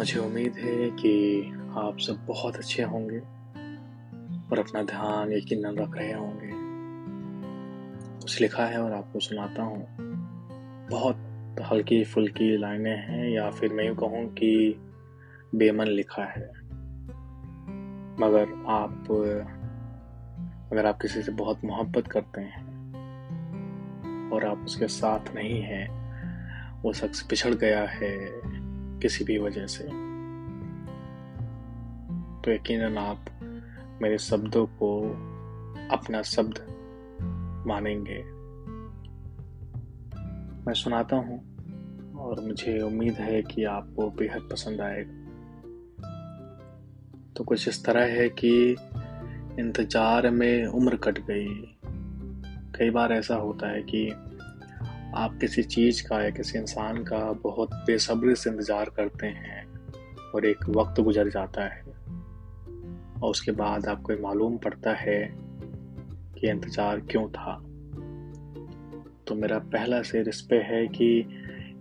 मुझे उम्मीद है कि आप सब बहुत अच्छे होंगे और अपना ध्यान यकीन रख रहे होंगे। कुछ लिखा है और आपको सुनाता हूँ। बहुत हल्की फुल्की लाइनें हैं या फिर मैं यूँ कहूँ कि बेमन लिखा है। मगर आप अगर आप किसी से बहुत मोहब्बत करते हैं और आप उसके साथ नहीं हैं। वो शख्स पिछड़ गया है। किसी भी वजह से। तो यकीनन आप मेरे शब्दों को अपना शब्द मानेंगे। मैं सुनाता हूँ और मुझे उम्मीद है कि आपको बेहद पसंद आएगा। तो कुछ इस तरह है कि इंतज़ार में उम्र कट गई। कई बार ऐसा होता है कि आप किसी चीज़ का या किसी इंसान का बहुत बेसब्री से इंतज़ार करते हैं और एक वक्त गुजर जाता है और उसके बाद आपको मालूम पड़ता है कि इंतज़ार क्यों था। तो मेरा पहला शेर इस पे है कि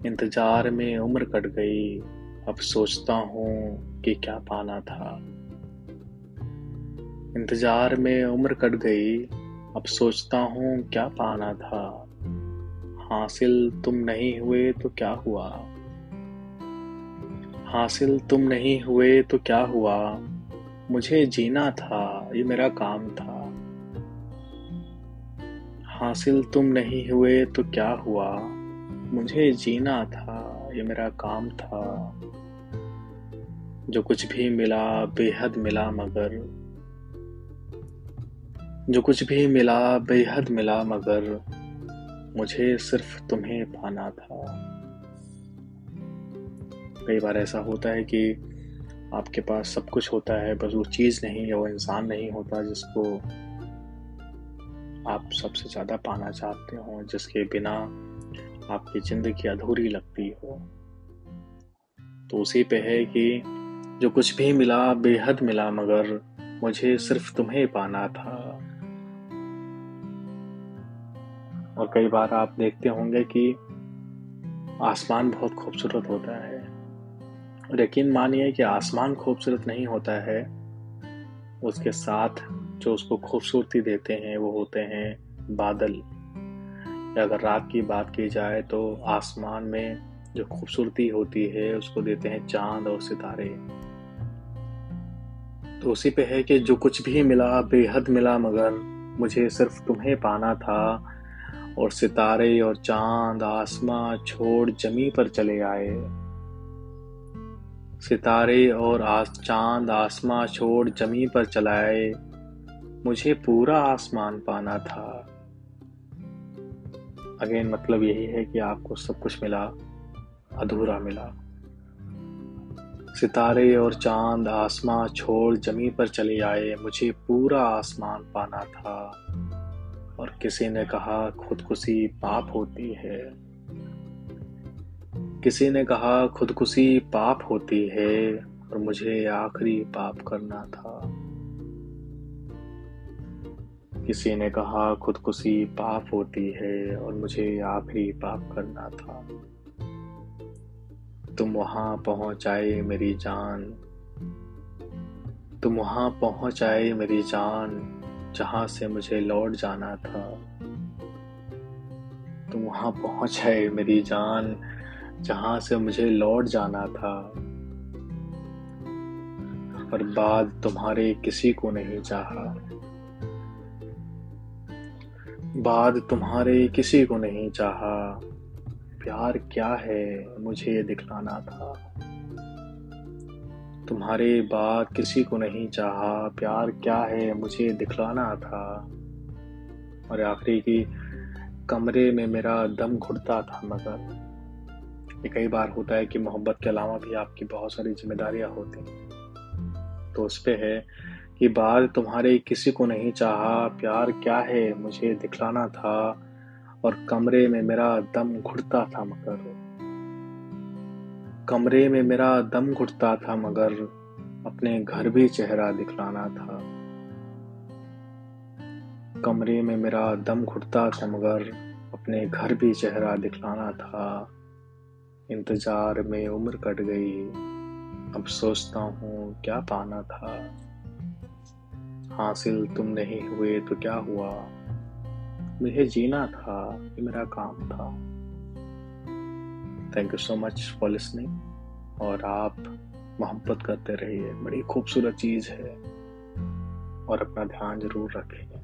इंतज़ार में उम्र कट गई। अब सोचता हूँ कि क्या पाना था। इंतज़ार में उम्र कट गई। अब सोचता हूँ क्या पाना था। हासिल तुम नहीं हुए तो क्या हुआ? हासिल तुम नहीं हुए तो क्या हुआ? मुझे जीना था, ये मेरा काम था। हासिल तुम नहीं हुए तो क्या हुआ? मुझे जीना था, ये मेरा काम था। जो कुछ भी मिला, बेहद मिला मगर। जो कुछ भी मिला, बेहद मिला मगर। मुझे सिर्फ़ तुम्हें पाना था। कई बार ऐसा होता है कि आपके पास सब कुछ होता है, बस वो चीज़ नहीं या वो इंसान नहीं होता जिसको आप सबसे ज़्यादा पाना चाहते हो, जिसके बिना आपकी ज़िंदगी अधूरी लगती हो। तो उसी पे है कि जो कुछ भी मिला, बेहद मिला, मगर मुझे सिर्फ़ तुम्हें पाना था। और कई बार आप देखते होंगे कि आसमान बहुत खूबसूरत होता है। और यकीन मानिए कि आसमान खूबसूरत नहीं होता है, उसके साथ जो उसको खूबसूरती देते हैं, वो होते हैं बादल। या अगर रात की बात की जाए तो आसमान में जो खूबसूरती होती है, उसको देते हैं चाँद और सितारे। तो उसी पे है कि जो कुछ भी मिला, बेहद मिला, मगर मुझे सिर्फ़ तुम्हें पाना था और सितारे और चाँद आसमां छोड़ जमी पर चले आए। सितारे और आस, चाँद आसमां छोड़ जमी पर चलाए मुझे पूरा आसमान पाना था। अगेन मतलब यही है कि आपको सब कुछ मिला, अधूरा मिला। सितारे और चाँद आसमां छोड़ जमी पर चले आए। मुझे पूरा आसमान पाना था। और किसी ने कहा, खुदकुशी पाप होती है। किसी ने कहा, खुदकुशी पाप होती है और मुझे आखिरी पाप करना था। किसी ने कहा, खुदकुशी पाप होती है और मुझे आखिरी पाप करना था। तुम वहाँ पहुँच आए मेरी जान। तुम वहाँ पहुँच आए मेरी जान। जहाँ से मुझे लौट जाना था, तुम वहाँ पहुँच है मेरी जान, जहाँ से मुझे लौट जाना था। पर बाद तुम्हारे किसी को नहीं चाहा। बाद तुम्हारे किसी को नहीं चाहा। प्यार क्या है मुझे ये दिखलाना था। तुम्हारे बाद किसी को नहीं चाहा। प्यार क्या है? मुझे दिखलाना था। और आखिरी की कमरे में मेरा दम घुटता था मगर ये कई बार होता है कि मोहब्बत के अलावा भी आपकी बहुत सारी जिम्मेदारियाँ होती हैं। तो उस पे है कि बाद तुम्हारे किसी को नहीं चाहा। प्यार क्या है? मुझे दिखलाना था। और कमरे में मेरा दम घुटता था मगर कमरे में मेरा दम घुटता था, मगर अपने घर भी चेहरा दिखलाना था। कमरे में मेरा दम घुटता था, मगर अपने घर भी चेहरा दिखलाना था। इंतज़ार में उम्र कट गई। अब सोचता हूँ, क्या पाना था? हासिल तुम नहीं हुए तो क्या हुआ? मुझे जीना था ये मेरा काम था। Thank you so much for listening और आप मोहब्बत करते रहिए। बड़ी खूबसूरत चीज़ है। और अपना ध्यान ज़रूर रखें।